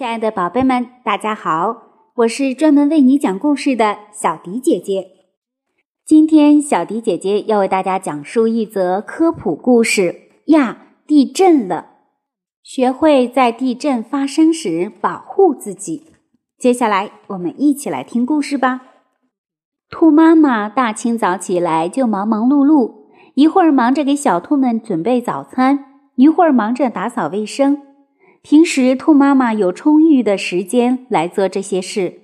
亲爱的宝贝们，大家好！我是专门为你讲故事的小迪姐姐。今天，小迪姐姐要为大家讲述一则科普故事呀！地震了，学会在地震发生时保护自己。接下来，我们一起来听故事吧。兔妈妈大清早起来就忙忙碌碌，一会儿忙着给小兔们准备早餐，一会儿忙着打扫卫生。平时，兔妈妈有充裕的时间来做这些事，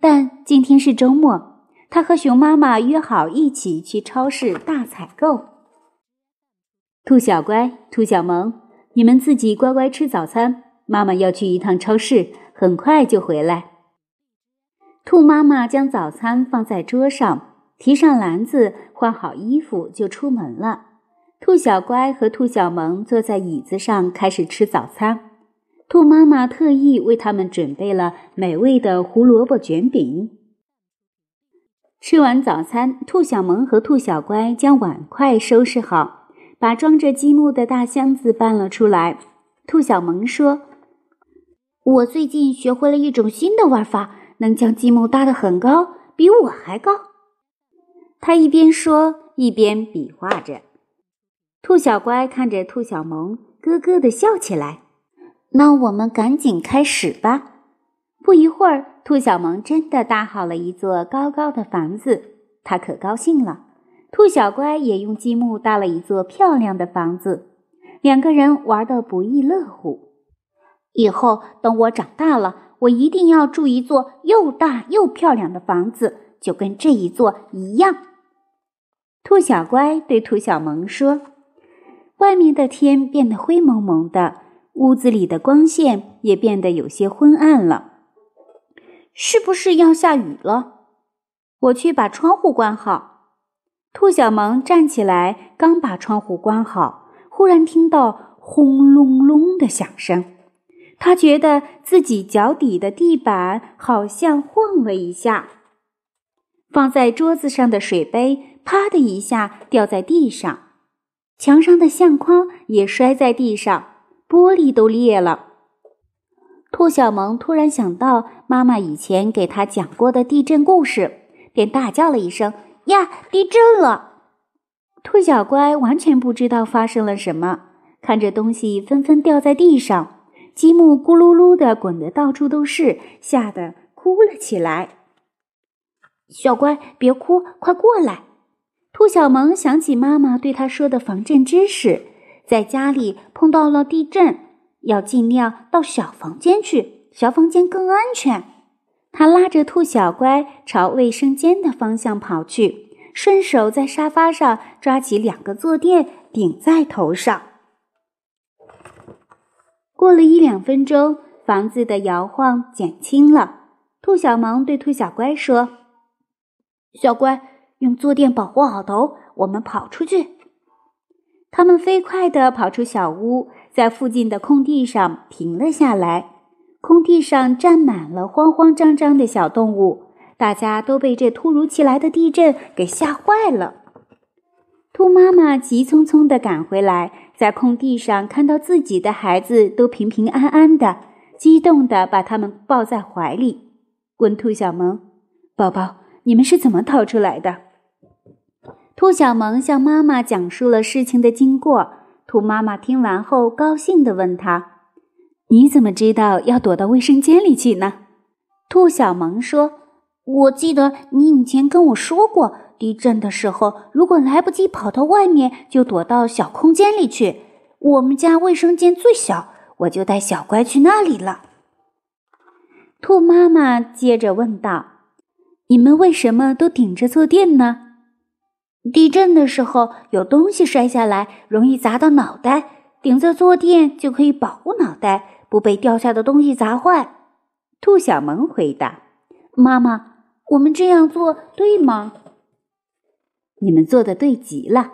但今天是周末，她和熊妈妈约好一起去超市大采购。兔小乖、兔小萌，你们自己乖乖吃早餐，妈妈要去一趟超市，很快就回来。兔妈妈将早餐放在桌上，提上篮子，换好衣服就出门了。兔小乖和兔小萌坐在椅子上开始吃早餐。兔妈妈特意为他们准备了美味的胡萝卜卷饼。吃完早餐，兔小萌和兔小乖将碗筷收拾好，把装着积木的大箱子搬了出来。兔小萌说：“我最近学会了一种新的玩法，能将积木搭得很高，比我还高。”他一边说一边比划着。兔小乖看着兔小萌，咯咯地笑起来。那我们赶紧开始吧。不一会儿，兔小萌真的搭好了一座高高的房子，他可高兴了。兔小乖也用积木搭了一座漂亮的房子，两个人玩得不亦乐乎。以后等我长大了，我一定要住一座又大又漂亮的房子，就跟这一座一样。兔小乖对兔小萌说：“外面的天变得灰蒙蒙的。”屋子里的光线也变得有些昏暗了，是不是要下雨了？我去把窗户关好。兔小萌站起来，刚把窗户关好，忽然听到轰隆隆的响声，他觉得自己脚底的地板好像晃了一下，放在桌子上的水杯啪的一下掉在地上，墙上的相框也摔在地上。玻璃都裂了。兔小萌突然想到妈妈以前给他讲过的地震故事，便大叫了一声：“呀，地震了！”兔小乖完全不知道发生了什么，看着东西纷纷掉在地上，积木咕噜噜的滚得到处都是，吓得哭了起来。小乖，别哭，快过来！兔小萌想起妈妈对他说的防震知识。在家里碰到了地震，要尽量到小房间去，小房间更安全。他拉着兔小乖朝卫生间的方向跑去，顺手在沙发上抓起两个坐垫顶在头上。过了一两分钟，房子的摇晃减轻了。兔小萌对兔小乖说：“小乖，用坐垫保护好头，我们跑出去。”他们飞快地跑出小屋，在附近的空地上停了下来。空地上站满了慌慌张张的小动物，大家都被这突如其来的地震给吓坏了。兔妈妈急匆匆地赶回来，在空地上看到自己的孩子都平平安安的，激动地把他们抱在怀里，问兔小萌：“宝宝，你们是怎么逃出来的？”兔小萌向妈妈讲述了事情的经过。兔妈妈听完后，高兴地问他：“你怎么知道要躲到卫生间里去呢？”兔小萌说：“我记得你以前跟我说过，地震的时候，如果来不及跑到外面，就躲到小空间里去。我们家卫生间最小，我就带小乖去那里了。”兔妈妈接着问道：“你们为什么都顶着坐垫呢？”地震的时候，有东西摔下来，容易砸到脑袋。顶着坐垫就可以保护脑袋，不被掉下的东西砸坏。兔小萌回答：“妈妈，我们这样做对吗？”你们做的对极了。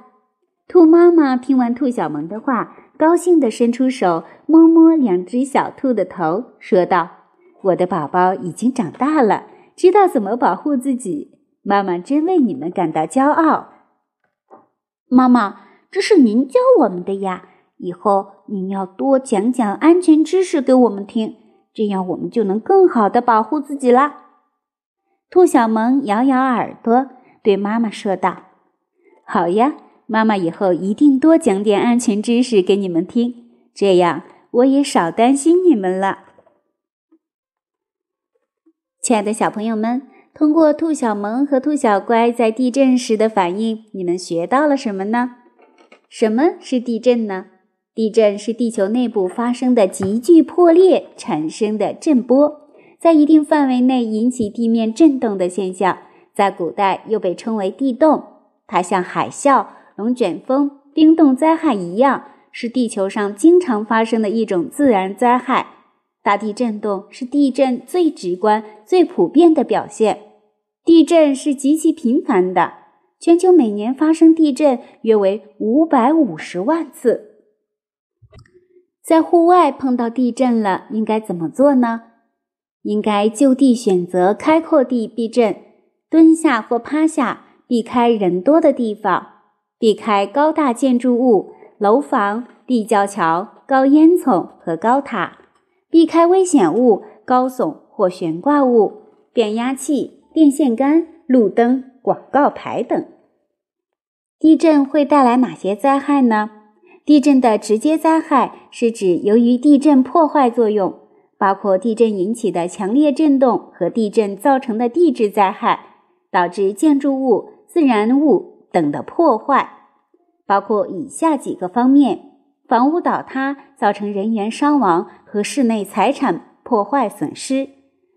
兔妈妈听完兔小萌的话，高兴地伸出手摸摸两只小兔的头，说道：“我的宝宝已经长大了，知道怎么保护自己。妈妈真为你们感到骄傲。”妈妈，这是您教我们的呀！以后您要多讲讲安全知识给我们听，这样我们就能更好的保护自己啦。兔小萌摇摇耳朵，对妈妈说道：“好呀，妈妈以后一定多讲点安全知识给你们听，这样我也少担心你们了。”亲爱的小朋友们，通过兔小萌和兔小乖在地震时的反应，你们学到了什么呢？什么是地震呢？地震是地球内部发生的急剧破裂产生的震波。在一定范围内引起地面震动的现象，在古代又被称为地动。它像海啸、龙卷风、冰冻灾害一样，是地球上经常发生的一种自然灾害。大地震动是地震最直观、最普遍的表现。地震是极其频繁的，全球每年发生地震约为五百五十万次。在户外碰到地震了，应该怎么做呢？应该就地选择开阔地避震，蹲下或趴下，避开人多的地方，避开高大建筑物、楼房、立交桥、高烟囱和高塔，避开危险物、高耸或悬挂物、变压器、电线杆、路灯、广告牌等。地震会带来哪些灾害呢？地震的直接灾害是指由于地震破坏作用。包括地震引起的强烈震动和地震造成的地质灾害，导致建筑物、自然物等的破坏，包括以下几个方面：房屋倒塌造成人员伤亡和室内财产破坏损失；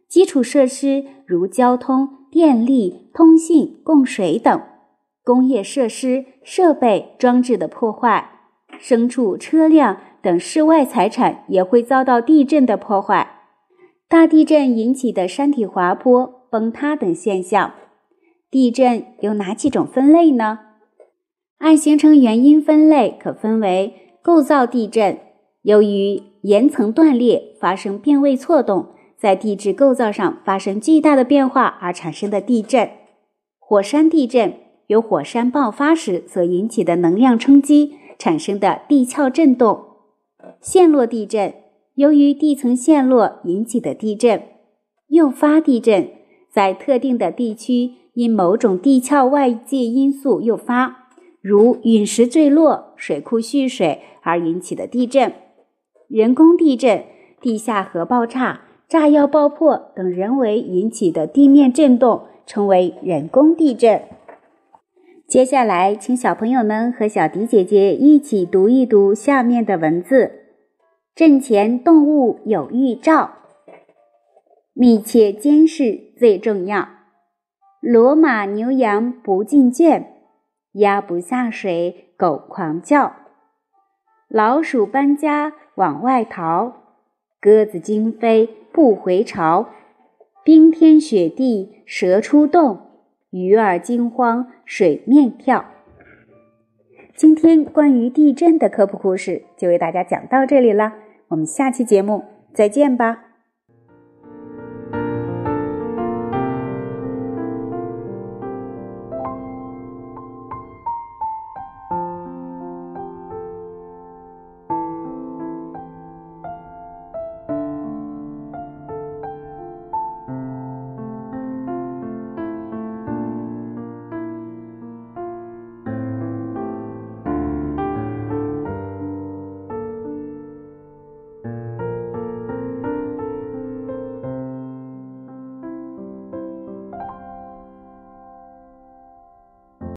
基础设施如交通、电力、通信、供水等；工业设施、设备、装置的破坏；牲畜、车辆。等室外财产也会遭到地震的破坏。大地震引起的山体滑坡、崩塌等现象。地震有哪几种分类呢？按形成原因分类，可分为构造地震，由于岩层断裂发生变位错动，在地质构造上发生巨大的变化而产生的地震；火山地震，由火山爆发时所引起的能量冲击产生的地壳震动。陷落地震由于地层陷落引起的地震，诱发地震在特定的地区因某种地壳外界因素诱发，如陨石坠落、水库蓄水而引起的地震。人工地震地下核爆炸、炸药爆破等人为引起的地面震动称为人工地震。接下来，请小朋友们和小迪姐姐一起读一读下面的文字。震前动物有预兆，密切监视最重要。骡马牛羊不进圈，鸭不下水，狗狂叫。老鼠搬家往外逃，鸽子惊飞不回巢。冰天雪地蛇出洞。鱼儿惊慌，水面跳。今天关于地震的科普故事就为大家讲到这里了，我们下期节目再见吧。